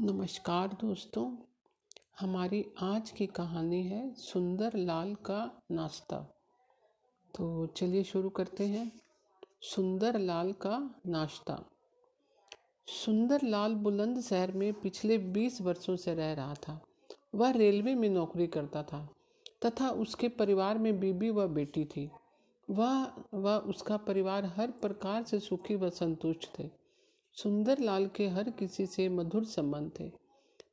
नमस्कार दोस्तों, हमारी आज की कहानी है सुंदर लाल का नाश्ता। तो चलिए शुरू करते हैं। सुंदर लाल का नाश्ता। सुंदर लाल बुलंद शहर में पिछले बीस वर्षों से रह रहा था। वह रेलवे में नौकरी करता था तथा उसके परिवार में बीबी व बेटी थी। वह वह उसका परिवार हर प्रकार से सुखी व संतुष्ट थे। सुंदर लाल के हर किसी से मधुर संबंध थे,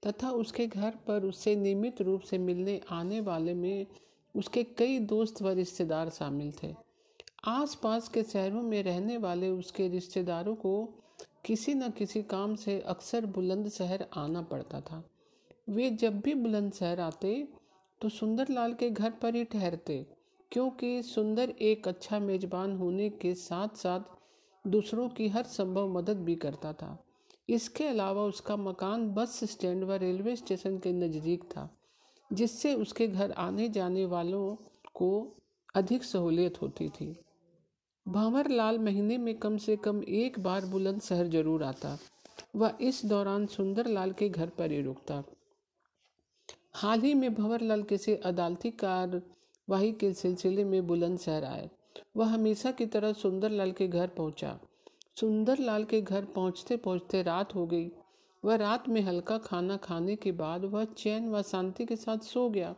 तथा उसके घर पर उससे नियमित रूप से मिलने आने वाले में उसके कई दोस्त व रिश्तेदार शामिल थे। आसपास के शहरों में रहने वाले उसके रिश्तेदारों को किसी न किसी काम से अक्सर बुलंदशहर आना पड़ता था। वे जब भी बुलंदशहर आते तो सुंदरलाल के घर पर ही ठहरते, क्योंकि सुंदर एक अच्छा मेजबान होने के साथ साथ दूसरों की हर संभव मदद भी करता था। इसके अलावा उसका मकान बस स्टैंड व रेलवे स्टेशन के नज़दीक था, जिससे उसके घर आने जाने वालों को अधिक सहूलियत होती थी। भंवर लाल महीने में कम से कम एक बार बुलंद शहर ज़रूर आता वह इस दौरान सुंदर लाल के घर पर ही रुकता। हाल ही में भंवर लाल किसी अदालती कार्यवाही के सिलसिले में बुलंद शहर आए। वह हमेशा की तरह सुंदरलाल के घर पहुँचा। सुंदरलाल के घर पहुँचते पहुँचते रात हो गई। वह रात में हल्का खाना खाने के बाद वह चैन व शांति के साथ सो गया।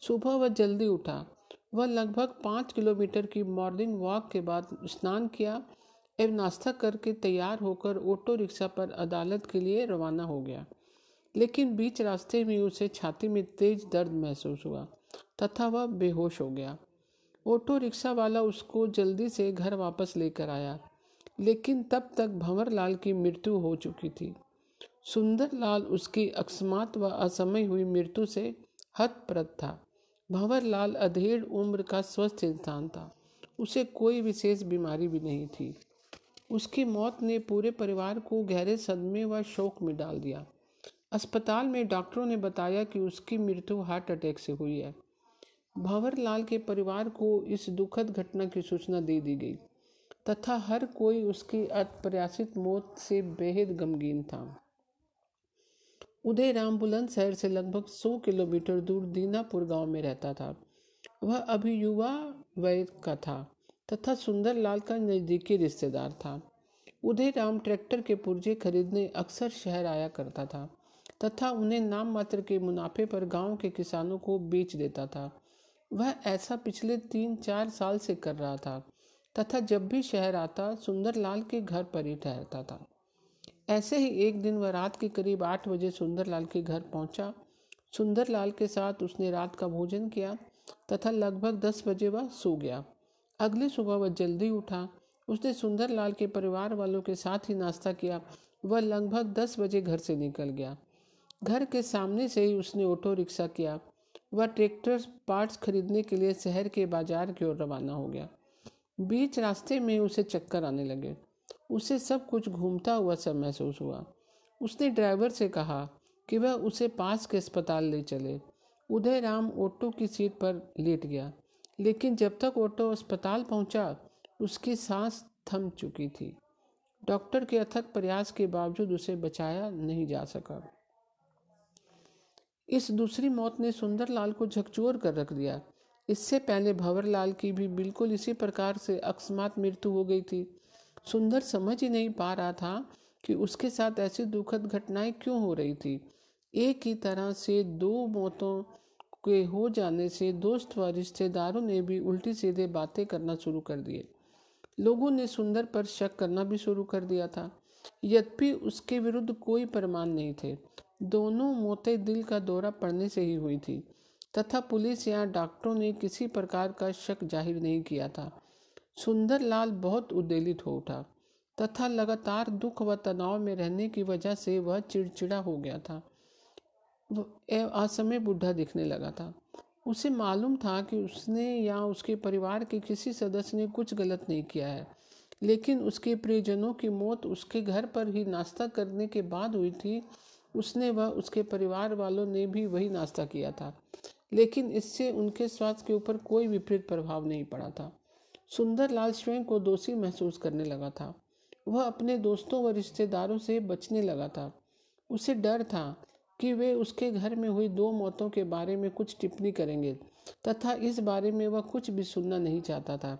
सुबह वह जल्दी उठा। वह लगभग पाँच किलोमीटर की मॉर्निंग वॉक के बाद स्नान किया एवं नाश्ता करके तैयार होकर ऑटो रिक्शा पर अदालत के लिए रवाना हो गया। लेकिन बीच रास्ते में उसे छाती में तेज दर्द महसूस हुआ तथा वह बेहोश हो गया। ऑटो रिक्शा वाला उसको जल्दी से घर वापस लेकर आया। लेकिन तब तक भंवर लाल की मृत्यु हो चुकी थी। सुंदर लाल उसकी अकस्मात व असमय हुई मृत्यु से हतप्रत था। भंवर लाल अधेड़ उम्र का स्वस्थ इंसान था। उसे कोई विशेष बीमारी भी नहीं थी। उसकी मौत ने पूरे परिवार को गहरे सदमे व शोक में डाल दिया। अस्पताल में डॉक्टरों ने बताया कि उसकी मृत्यु हार्ट अटैक से हुई है। भंवर लाल के परिवार को इस दुखद घटना की सूचना दे दी गई। तथा हर कोई उसकी अप्रयासित मौत से बेहद गमगीन था। उदय राम बुलंद शहर से लगभग 100 किलोमीटर दूर दीनापुर गाँव में रहता था। वह अभी युवा वय का था तथा सुंदर लाल का नज़दीकी रिश्तेदार था। उदय राम ट्रैक्टर के पुर्जे खरीदने अक्सर शहर आया करता था तथा उन्हें नाम मात्र के मुनाफे पर गाँव के किसानों को बेच देता था। वह ऐसा पिछले तीन चार साल से कर रहा था, तथा जब भी शहर आता, सुंदरलाल के घर पर ही ठहरता था। ऐसे ही एक दिन वह रात के करीब आठ बजे सुंदरलाल के घर पहुँचा। सुंदरलाल के साथ उसने रात का भोजन किया, तथा लगभग दस बजे वह सो गया। अगली सुबह वह जल्दी उठा। उसने सुंदरलाल के परिवार वालों के साथ ही नाश्ता किया। वह लगभग दस बजे घर से निकल गया। घर के सामने से ही उसने ऑटो रिक्शा किया। वह ट्रैक्टर पार्ट्स खरीदने के लिए शहर के बाज़ार की ओर रवाना हो गया। बीच रास्ते में उसे चक्कर आने लगे। उसे सब कुछ घूमता हुआ सब महसूस हुआ। उसने ड्राइवर से कहा कि वह उसे पास के अस्पताल ले चले। उदय राम ऑटो की सीट पर लेट गया, लेकिन जब तक ऑटो अस्पताल पहुँचा, उसकी सांस थम चुकी थी। डॉक्टर के अथक प्रयास के बावजूद उसे बचाया नहीं जा सका। इस दूसरी मौत ने सुंदरलाल को झकझोर कर रख दिया। इससे पहले भंवरलाल की भी बिल्कुल इसी प्रकार से अकस्मात मृत्यु हो गई थी। सुंदर समझ ही नहीं पा रहा था कि उसके साथ ऐसी दुखद घटनाएँ क्यों हो रही थी। एक ही तरह से दो मौतों के हो जाने से दोस्त व रिश्तेदारों ने भी उल्टी सीधे बातें करना शुरू कर दिए। लोगों ने सुंदर पर शक करना भी शुरू कर दिया था। यद्यपि उसके विरुद्ध कोई प्रमाण नहीं थे। दोनों मौतें दिल का दौरा पड़ने से ही हुई थी। तथा पुलिस या डॉक्टरों ने किसी प्रकार का शक ज़ाहिर नहीं किया था। सुंदर लाल बहुत उद्वेलित हो उठा तथा लगातार दुख व तनाव में रहने की वजह से वह चिड़चिड़ा हो गया था। असमय बूढ़ा दिखने लगा था। उसे मालूम था कि उसने या उसके परिवार के किसी सदस्य ने कुछ गलत नहीं किया है, लेकिन उसके प्रियजनों की मौत उसके घर पर ही नाश्ता करने के बाद हुई थी उसने व उसके परिवार वालों ने भी वही नाश्ता किया था। लेकिन इससे उनके स्वास्थ्य के ऊपर कोई विपरीत प्रभाव नहीं पड़ा था। सुंदर लाल स्वयं को दोषी महसूस करने लगा था। वह अपने दोस्तों व रिश्तेदारों से बचने लगा था। उसे डर था कि वे उसके घर में हुई दो मौतों के बारे में कुछ टिप्पणी करेंगे, तथा इस बारे में वह कुछ भी सुनना नहीं चाहता था।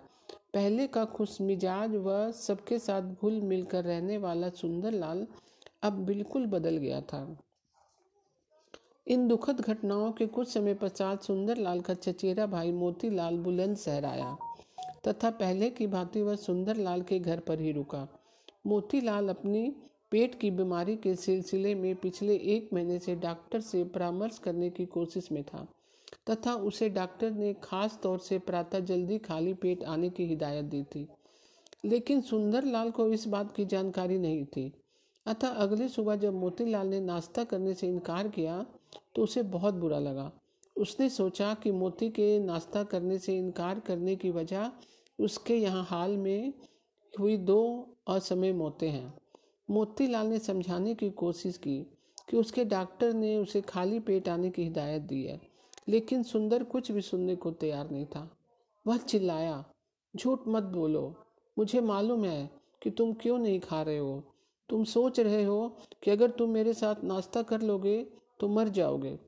पहले का खुश मिजाज व सबके साथ घुल मिलकर रहने वाला सुंदर लाल अब बिल्कुल बदल गया था। इन दुखद घटनाओं के कुछ समय पश्चात सुंदर लाल का चचेरा भाई मोतीलाल बुलंद शहर आया तथा पहले की भांति वह सुंदर लाल के घर पर ही रुका। मोतीलाल अपनी पेट की बीमारी के सिलसिले में पिछले एक महीने से डॉक्टर से परामर्श करने की कोशिश में था। तथा उसे डॉक्टर ने खास तौर से प्रातः जल्दी खाली पेट आने की हिदायत दी थी। लेकिन सुंदरलाल को इस बात की जानकारी नहीं थी। अतः अगली सुबह जब मोतीलाल ने नाश्ता करने से इनकार किया तो उसे बहुत बुरा लगा। उसने सोचा कि मोती के नाश्ता करने से इनकार करने की वजह उसके यहाँ हाल में हुई दो असमय मौतें हैं। मोतीलाल ने समझाने की कोशिश की कि उसके डॉक्टर ने उसे खाली पेट आने की हिदायत दी है, लेकिन सुंदर कुछ भी सुनने को तैयार नहीं था। वह चिल्लाया, झूठ मत बोलो, मुझे मालूम है कि तुम क्यों नहीं खा रहे हो। तुम सोच रहे हो कि अगर तुम मेरे साथ नाश्ता कर लोगे तो मर जाओगे।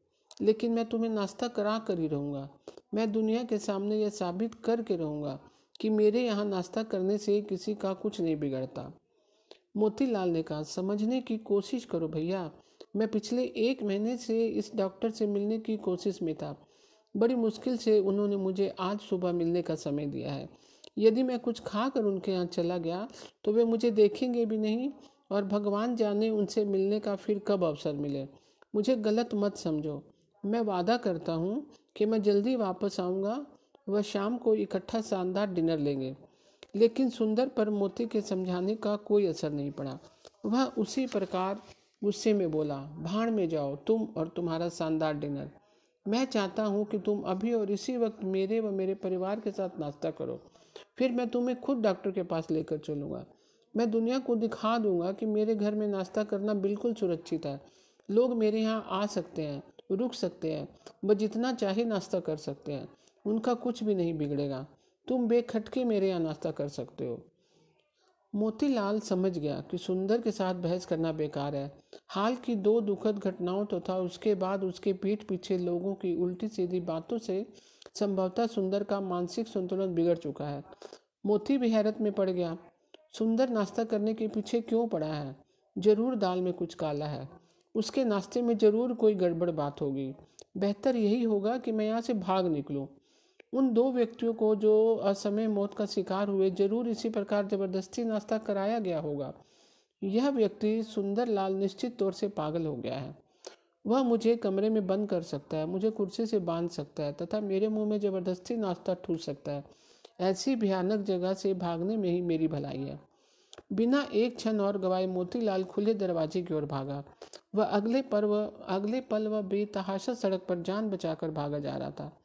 लेकिन मैं तुम्हें नाश्ता करा कर ही रहूँगा। मैं दुनिया के सामने यह साबित करके रहूँगा कि मेरे यहाँ नाश्ता करने से किसी का कुछ नहीं बिगड़ता। मोतीलाल ने कहा, समझने की कोशिश करो भैया। मैं पिछले एक महीने से इस डॉक्टर से मिलने की कोशिश में था। बड़ी मुश्किल से उन्होंने मुझे आज सुबह मिलने का समय दिया है। यदि मैं कुछ खा कर उनके यहाँ चला गया तो वे मुझे देखेंगे भी नहीं। और भगवान जाने उनसे मिलने का फिर कब अवसर मिले? मुझे गलत मत समझो। मैं वादा करता हूँ कि मैं जल्दी वापस आऊँगा। वह शाम को इकट्ठा शानदार डिनर लेंगे। लेकिन सुंदर पर मोती के समझाने का कोई असर नहीं पड़ा। वह उसी प्रकार गुस्से में बोला, भाड़ में जाओ तुम और तुम्हारा शानदार डिनर। मैं चाहता हूँ कि तुम अभी और इसी वक्त मेरे व मेरे परिवार के साथ नाश्ता करो। फिर मैं तुम्हें खुद डॉक्टर के पास लेकर चलूँगा। मैं दुनिया को दिखा दूँगा कि मेरे घर में नाश्ता करना बिल्कुल सुरक्षित है। लोग मेरे यहाँ आ सकते हैं, रुक सकते हैं वह जितना चाहे नाश्ता कर सकते हैं, उनका कुछ भी नहीं बिगड़ेगा। तुम बेखटके मेरे यहाँ नाश्ता कर सकते हो। मोतीलाल समझ गया कि सुंदर के साथ बहस करना बेकार है। हाल की दो दुखद घटनाओं तो था उसके बाद उसके पीठ पीछे लोगों की उल्टी सीधी बातों से संभवतः सुंदर का मानसिक संतुलन बिगड़ चुका है। मोती भी हैरत में पड़ गया। सुंदर नाश्ता करने के पीछे क्यों पड़ा है? ज़रूर दाल में कुछ काला है। उसके नाश्ते में ज़रूर कोई गड़बड़ बात होगी। बेहतर यही होगा कि मैं यहाँ से भाग निकलूँ। उन दो व्यक्तियों को जो असमय मौत का शिकार हुए, ज़रूर इसी प्रकार ज़बरदस्ती नाश्ता कराया गया होगा। यह व्यक्ति सुंदर लाल निश्चित तौर से पागल हो गया है। वह मुझे कमरे में बंद कर सकता है, मुझे कुर्सी से बाँध सकता है, तथा मेरे मुँह में ज़बरदस्ती नाश्ता ठूस सकता है। ऐसी भयानक जगह से भागने में ही मेरी भलाई है। बिना एक क्षण और गवाए मोतीलाल खुले दरवाजे की ओर भागा। वह अगले पर्व, अगले पल वह बेतहाशा सड़क पर जान बचाकर भागा जा रहा था।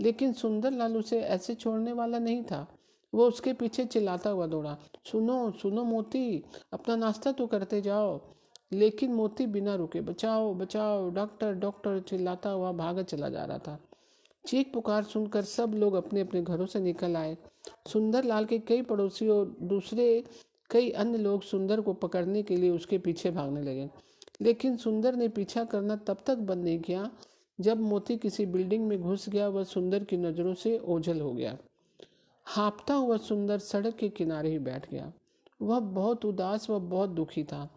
लेकिन सुंदरलाल उसे ऐसे छोड़ने वाला नहीं था। वो उसके पीछे चिल्लाता हुआ दौड़ा, सुनो सुनो मोती, अपना नाश्ता तो करते जाओ। लेकिन मोती बिना रुके, बचाओ बचाओ, डॉक्टर डॉक्टर चिल्लाता हुआ भागा चला जा रहा था। चीख पुकार सुनकर सब लोग अपने अपने घरों से निकल आए। सुंदर लाल के कई पड़ोसी और दूसरे कई अन्य लोग सुंदर को पकड़ने के लिए उसके पीछे भागने लगे। लेकिन सुंदर ने पीछा करना तब तक बंद नहीं किया, जब मोती किसी बिल्डिंग में घुस गया वह सुंदर की नज़रों से ओझल हो गया। हाँपता हुआ सुंदर सड़क के किनारे ही बैठ गया। वह बहुत उदास व बहुत दुखी था।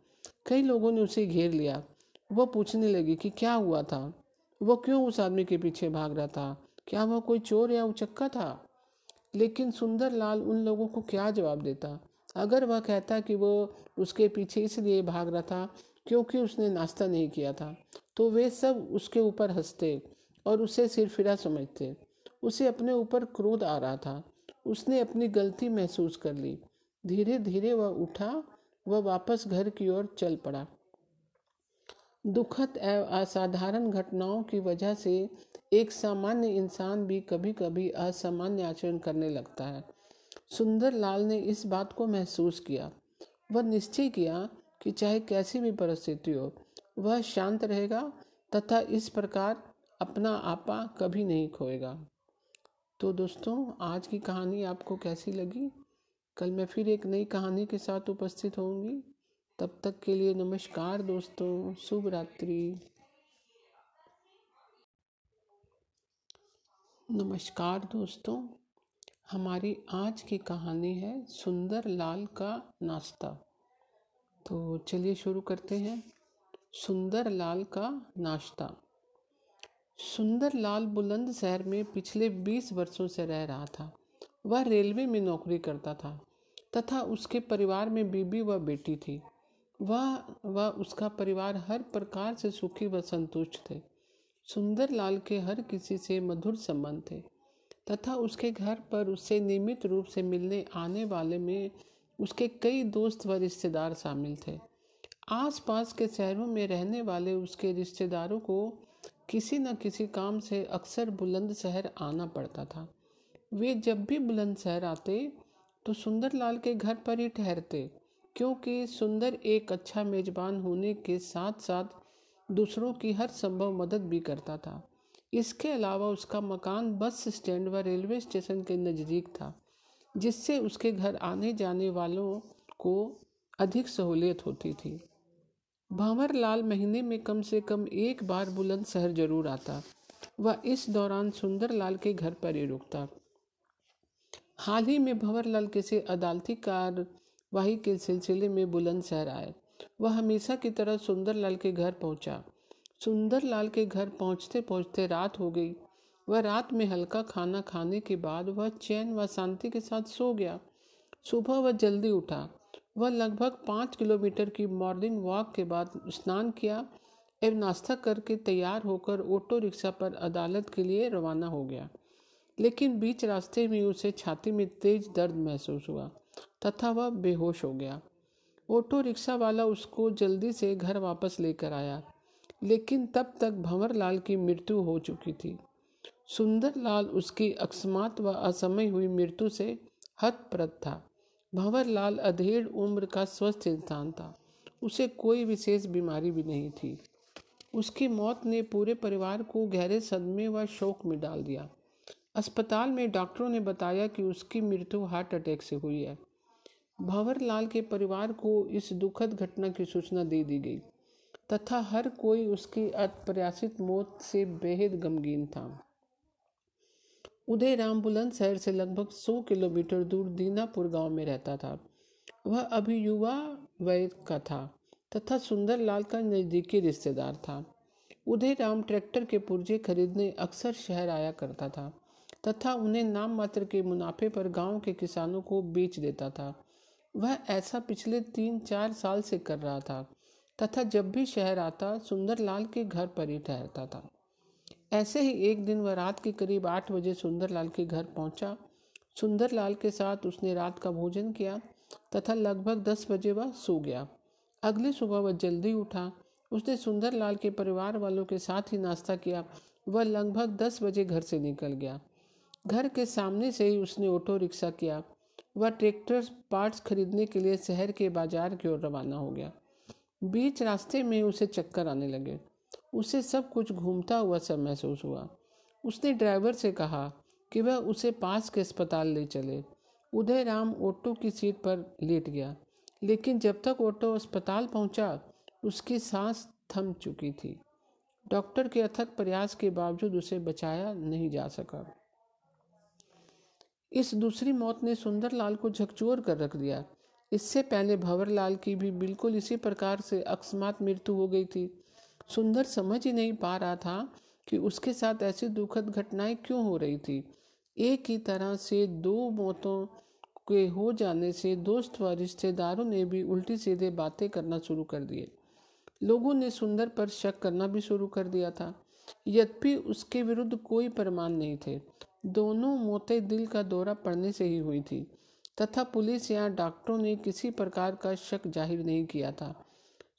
कई लोगों ने उसे घेर लिया। वह पूछने लगी कि क्या हुआ था? वह क्यों उस आदमी के पीछे भाग रहा था? क्या वह कोई चोर या उचक्का था? लेकिन सुंदर लाल उन लोगों को क्या जवाब देता? अगर वह कहता कि वो उसके पीछे इसलिए भाग रहा था क्योंकि उसने नाश्ता नहीं किया था तो वे सब उसके ऊपर हँसते और उसे सिरफिरा समझते। उसे अपने ऊपर क्रोध आ रहा था। उसने अपनी गलती महसूस कर ली। धीरे धीरे वह उठा, वह वापस घर की ओर चल पड़ा। दुखद एवं असाधारण घटनाओं की वजह से एक सामान्य इंसान भी कभी कभी असामान्य आचरण करने लगता है। सुंदर लाल ने इस बात को महसूस किया। वह निश्चय किया कि चाहे कैसी भी परिस्थिति हो, वह शांत रहेगा तथा इस प्रकार अपना आपा कभी नहीं खोएगा। तो दोस्तों, आज की कहानी आपको कैसी लगी? कल मैं फिर एक नई कहानी के साथ उपस्थित होंगी तब तक के लिए नमस्कार दोस्तों, शुभ रात्रि। नमस्कार दोस्तों, हमारी आज की कहानी है सुंदर लाल का नाश्ता। तो चलिए शुरू करते हैं। सुंदर लाल का नाश्ता। सुंदर लाल बुलंद शहर में पिछले बीस वर्षों से रह रहा था। वह रेलवे में नौकरी करता था तथा उसके परिवार में बीबी व बेटी थी। वह वह उसका परिवार हर प्रकार से सुखी व संतुष्ट थे। सुंदर लाल के हर किसी से मधुर संबंध थे। तथा उसके घर पर उससे नियमित रूप से मिलने, आने वाले में उसके कई दोस्त व रिश्तेदार शामिल थे। आसपास के शहरों में रहने वाले उसके रिश्तेदारों को किसी न किसी काम से अक्सर बुलंदशहर आना पड़ता था। वे जब भी बुलंदशहर आते तो सुंदरलाल के घर पर ही ठहरते। क्योंकि सुंदर एक अच्छा मेजबान होने के साथ साथ दूसरों की हर संभव मदद भी करता था। इसके अलावा उसका मकान बस स्टैंड व रेलवे स्टेशन के नज़दीक था, जिससे उसके घर आने जाने वालों को अधिक सहूलियत होती थी। भंवर लाल महीने में कम से कम एक बार बुलंद शहर ज़रूर आता वह इस दौरान सुंदर लाल के घर पर ही रुकता। हाल ही में भंवर लाल किसी अदालती कार्यवाही के सिलसिले में बुलंदशहर आए। वह हमेशा की तरह सुंदरलाल के घर पहुँचा। सुंदरलाल के घर पहुँचते पहुँचते रात हो गई। वह रात में हल्का खाना खाने के बाद वह चैन व शांति के साथ सो गया। सुबह वह जल्दी उठा। वह लगभग पाँच किलोमीटर की मॉर्निंग वॉक के बाद स्नान किया एवं नाश्ता करके तैयार होकर ऑटो रिक्शा पर अदालत के लिए रवाना हो गया। लेकिन बीच रास्ते में उसे छाती में तेज दर्द महसूस हुआ। तथा वह बेहोश हो गया। ऑटो रिक्शा वाला उसको जल्दी से घर वापस लेकर आया, लेकिन तब तक भंवर लाल की मृत्यु हो चुकी थी। सुंदर लाल उसकी अकस्मात व असमय हुई मृत्यु से हतप्रत था। भंवर लाल अधेड़ उम्र का स्वस्थ इंसान था। उसे कोई विशेष बीमारी भी नहीं थी। उसकी मौत ने पूरे परिवार को गहरे सदमे व शोक में डाल दिया। अस्पताल में डॉक्टरों ने बताया कि उसकी मृत्यु हार्ट अटैक से हुई है। भंवर लाल के परिवार को इस दुखद घटना की सूचना दे दी गई। तथा हर कोई उसकी अप्रयासित मौत से बेहद गमगीन था। उदय राम बुलंद शहर से लगभग सौ किलोमीटर दूर दीनापुर गाँव में रहता था। वह अभी युवा वय का था तथा सुंदर लाल का नज़दीकी रिश्तेदार था। उदय राम ट्रैक्टर के पुर्जे खरीदने अक्सर शहर आया करता था तथा उन्हें नाम मात्र के मुनाफे पर गाँव के किसानों को बेच देता था। वह ऐसा पिछले तीन चार साल से कर रहा था, तथा जब भी शहर आता, सुंदरलाल के घर पर ही ठहरता था। ऐसे ही एक दिन वह रात के करीब आठ बजे सुंदरलाल के घर पहुँचा। सुंदरलाल के साथ उसने रात का भोजन किया, तथा लगभग दस बजे वह सो गया। अगली सुबह वह जल्दी उठा। उसने सुंदरलाल के परिवार वालों के साथ ही नाश्ता किया। वह लगभग दस बजे घर से निकल गया। घर के सामने से ही उसने ऑटो रिक्शा किया। वह ट्रैक्टर पार्ट्स खरीदने के लिए शहर के बाज़ार की ओर रवाना हो गया। बीच रास्ते में उसे चक्कर आने लगे। उसे सब कुछ घूमता हुआ सब महसूस हुआ। उसने ड्राइवर से कहा कि वह उसे पास के अस्पताल ले चले। उदय राम ऑटो की सीट पर लेट गया, लेकिन जब तक ऑटो अस्पताल पहुँचा, उसकी सांस थम चुकी थी। डॉक्टर के अथक प्रयास के बावजूद उसे बचाया नहीं जा सका। इस दूसरी मौत ने सुंदरलाल को झकझोर कर रख दिया। इससे पहले भंवरलाल की भी बिल्कुल इसी प्रकार से अकस्मात मृत्यु हो गई थी। सुंदर समझ ही नहीं पा रहा था कि उसके साथ ऐसी दुखद घटनाएँ क्यों हो रही थी। एक ही तरह से दो मौतों के हो जाने से दोस्त व रिश्तेदारों ने भी उल्टी सीधे बातें करना शुरू कर दिए। लोगों ने सुंदर पर शक करना भी शुरू कर दिया था। यद्यपि उसके विरुद्ध कोई प्रमाण नहीं थे दोनों मौतें दिल का दौरा पड़ने से ही हुई थी, तथा पुलिस या डॉक्टरों ने किसी प्रकार का शक ज़ाहिर नहीं किया था।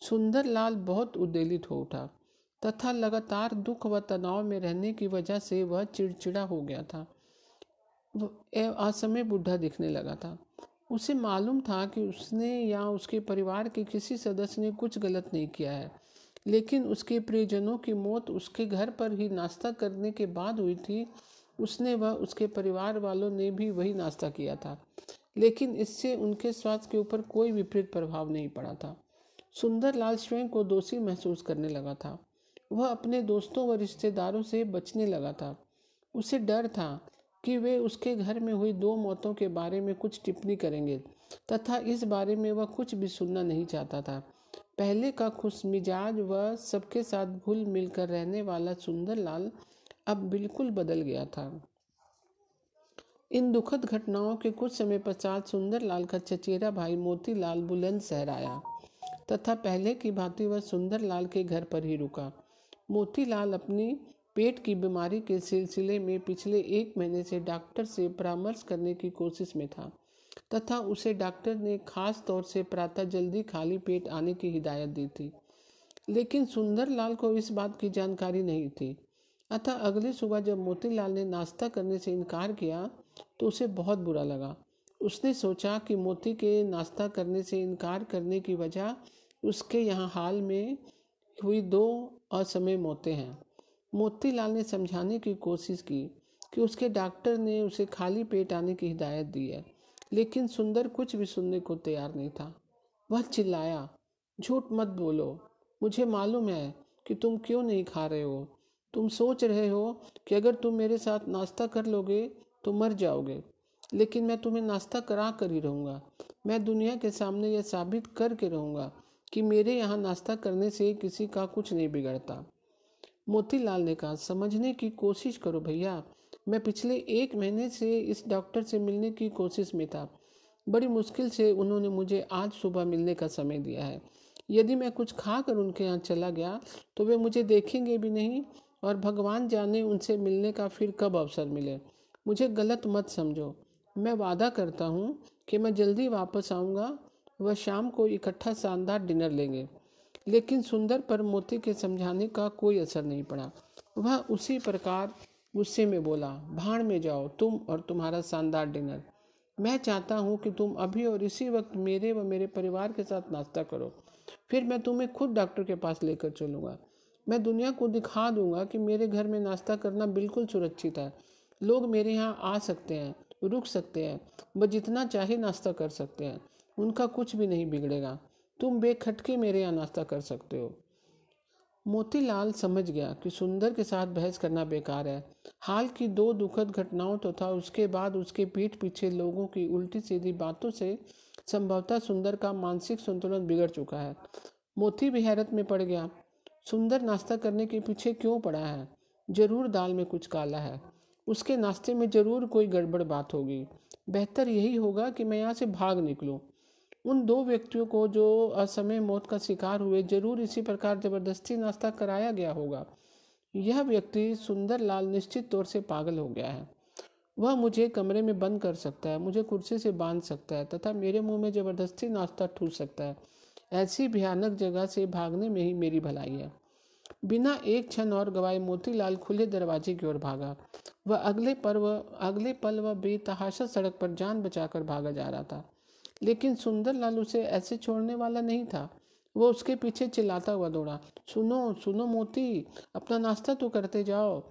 सुंदर लाल बहुत उद्वेलित हो उठा, तथा लगातार दुख व तनाव में रहने की वजह से वह चिड़चिड़ा हो गया था। असमय बूढ़ा दिखने लगा था। उसे मालूम था कि उसने या उसके परिवार के किसी सदस्य ने कुछ गलत नहीं किया है, लेकिन उसके प्रियजनों की मौत उसके घर पर ही नाश्ता करने के बाद हुई थी उसने व उसके परिवार वालों ने भी वही नाश्ता किया था। लेकिन इससे उनके स्वास्थ्य के ऊपर कोई विपरीत प्रभाव नहीं पड़ा था। सुंदर लाल स्वयं को दोषी महसूस करने लगा था। वह अपने दोस्तों व रिश्तेदारों से बचने लगा था। उसे डर था कि वे उसके घर में हुई दो मौतों के बारे में कुछ टिप्पणी करेंगे, तथा इस बारे में वह कुछ भी सुनना नहीं चाहता था। पहले का खुश मिजाज व सबके साथ घुल मिलकर रहने वाला सुंदर लाल अब बिल्कुल बदल गया था। इन दुखद घटनाओं के कुछ समय पश्चात सुंदर लाल का चचेरा भाई मोतीलाल बुलंद शहर आया तथा पहले की भांति वह सुंदर लाल के घर पर ही रुका। मोतीलाल अपनी पेट की बीमारी के सिलसिले में पिछले एक महीने से डॉक्टर से परामर्श करने की कोशिश में था तथा उसे डॉक्टर ने खास तौर से प्रातः जल्दी खाली पेट आने की हिदायत दी थी। लेकिन सुंदरलाल को इस बात की जानकारी नहीं थी अतः अगली सुबह जब मोतीलाल ने नाश्ता करने से इनकार किया तो उसे बहुत बुरा लगा। उसने सोचा कि मोती के नाश्ता करने से इनकार करने की वजह उसके यहाँ हाल में हुई दो असमय मौतें हैं। मोतीलाल ने समझाने की कोशिश की कि उसके डॉक्टर ने उसे खाली पेट आने की हिदायत दी है, लेकिन सुंदर कुछ भी सुनने को तैयार नहीं था। वह चिल्लाया, झूठ मत बोलो, मुझे मालूम है कि तुम क्यों नहीं खा रहे हो। तुम सोच रहे हो कि अगर तुम मेरे साथ नाश्ता कर लोगे तो मर जाओगे। लेकिन मैं तुम्हें नाश्ता करा कर ही रहूँगा। मैं दुनिया के सामने यह साबित करके रहूँगा कि मेरे यहाँ नाश्ता करने से किसी का कुछ नहीं बिगड़ता। मोतीलाल ने कहा, समझने की कोशिश करो भैया। मैं पिछले एक महीने से इस डॉक्टर से मिलने की कोशिश में था। बड़ी मुश्किल से उन्होंने मुझे आज सुबह मिलने का समय दिया है। यदि मैं कुछ खा कर उनके यहाँ चला गया तो वे मुझे देखेंगे भी नहीं। और भगवान जाने उनसे मिलने का फिर कब अवसर मिले? मुझे गलत मत समझो। मैं वादा करता हूँ कि मैं जल्दी वापस आऊँगा। वह शाम को इकट्ठा शानदार डिनर लेंगे। लेकिन सुंदर पर मोती के समझाने का कोई असर नहीं पड़ा। वह उसी प्रकार गुस्से में बोला, भाड़ में जाओ तुम और तुम्हारा शानदार डिनर। मैं चाहता हूँ कि तुम अभी और इसी वक्त मेरे व मेरे परिवार के साथ नाश्ता करो। फिर मैं तुम्हें खुद डॉक्टर के पास लेकर चलूँगा। मैं दुनिया को दिखा दूँगा कि मेरे घर में नाश्ता करना बिल्कुल सुरक्षित है। लोग मेरे यहाँ आ सकते हैं, रुक सकते हैं वह जितना चाहे नाश्ता कर सकते हैं, उनका कुछ भी नहीं बिगड़ेगा। तुम बेखटके मेरे यहाँ नाश्ता कर सकते हो। मोतीलाल समझ गया कि सुंदर के साथ बहस करना बेकार है। हाल की दो दुखद घटनाओं तो था, उसके बाद उसके पीठ पीछे लोगों की उल्टी सीधी बातों से संभवतः सुंदर का मानसिक संतुलन बिगड़ चुका है। मोती भी हैरत में पड़ गया। सुंदर नाश्ता करने के पीछे क्यों पड़ा है? ज़रूर दाल में कुछ काला है। उसके नाश्ते में ज़रूर कोई गड़बड़ बात होगी। बेहतर यही होगा कि मैं यहाँ से भाग निकलूं। उन दो व्यक्तियों को जो असमय मौत का शिकार हुए, ज़रूर इसी प्रकार ज़बरदस्ती नाश्ता कराया गया होगा। यह व्यक्ति सुंदर लाल निश्चित तौर से पागल हो गया है। वह मुझे कमरे में बंद कर सकता है, मुझे कुर्सी से बाँध सकता है, तथा मेरे मुँह में ज़बरदस्ती नाश्ता ठूस सकता है। ऐसी भयानक जगह से भागने में ही मेरी भलाई है। बिना एक क्षण और गवाए मोतीलाल खुले दरवाजे की ओर भागा। वह अगले पर्व, अगले पल वह बेतहाशा सड़क पर जान बचाकर भागा जा रहा था। लेकिन सुंदरलाल उसे ऐसे छोड़ने वाला नहीं था। वो उसके पीछे चिल्लाता हुआ दौड़ा, सुनो सुनो मोती, अपना नाश्ता तो करते जाओ।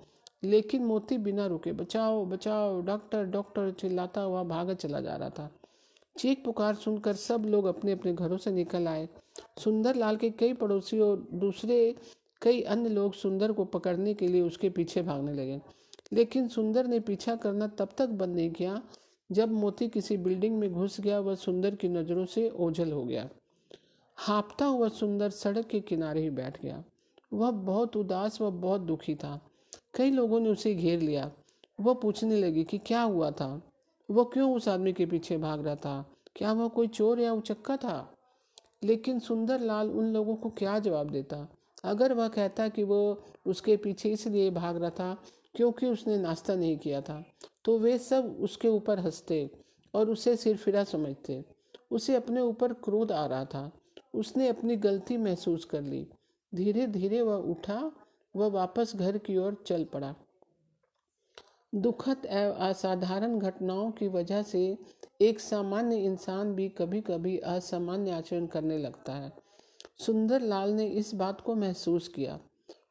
लेकिन मोती बिना रुके, बचाओ बचाओ, डॉक्टर डॉक्टर, चिल्लाता हुआ भागा चला जा रहा था। चीख पुकार सुनकर सब लोग अपने अपने घरों से निकल आए। सुंदर लाल के कई पड़ोसी और दूसरे कई अन्य लोग सुंदर को पकड़ने के लिए उसके पीछे भागने लगे। लेकिन सुंदर ने पीछा करना तब तक बंद नहीं किया जब मोती किसी बिल्डिंग में घुस गया वह सुंदर की नज़रों से ओझल हो गया। हाँपता हुआ सुंदर सड़क के किनारे ही बैठ गया। वह बहुत उदास व बहुत दुखी था। कई लोगों ने उसे घेर लिया। वह पूछने लगी कि क्या हुआ था? वह क्यों उस आदमी के पीछे भाग रहा था? क्या वह कोई चोर या उचक्का था? लेकिन सुंदर लाल उन लोगों को क्या जवाब देता? अगर वह कहता कि वो उसके पीछे इसलिए भाग रहा था क्योंकि उसने नाश्ता नहीं किया था तो वे सब उसके ऊपर हँसते और उसे सिरफिरा समझते। उसे अपने ऊपर क्रोध आ रहा था। उसने अपनी गलती महसूस कर ली। धीरे धीरे वह उठा, वह वापस घर की ओर चल पड़ा। दुखद एवं असाधारण घटनाओं की वजह से एक सामान्य इंसान भी कभी कभी असामान्य आचरण करने लगता है। सुंदर लाल ने इस बात को महसूस किया।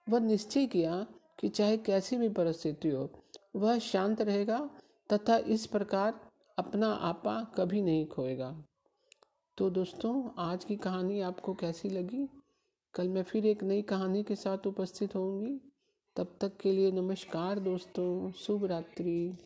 वह निश्चय किया कि चाहे कैसी भी परिस्थिति हो, वह शांत रहेगा तथा इस प्रकार अपना आपा कभी नहीं खोएगा। तो दोस्तों, आज की कहानी आपको कैसी लगी? कल मैं फिर एक नई कहानी के साथ उपस्थित होंगी तब तक के लिए नमस्कार दोस्तों शुभ रात्रि।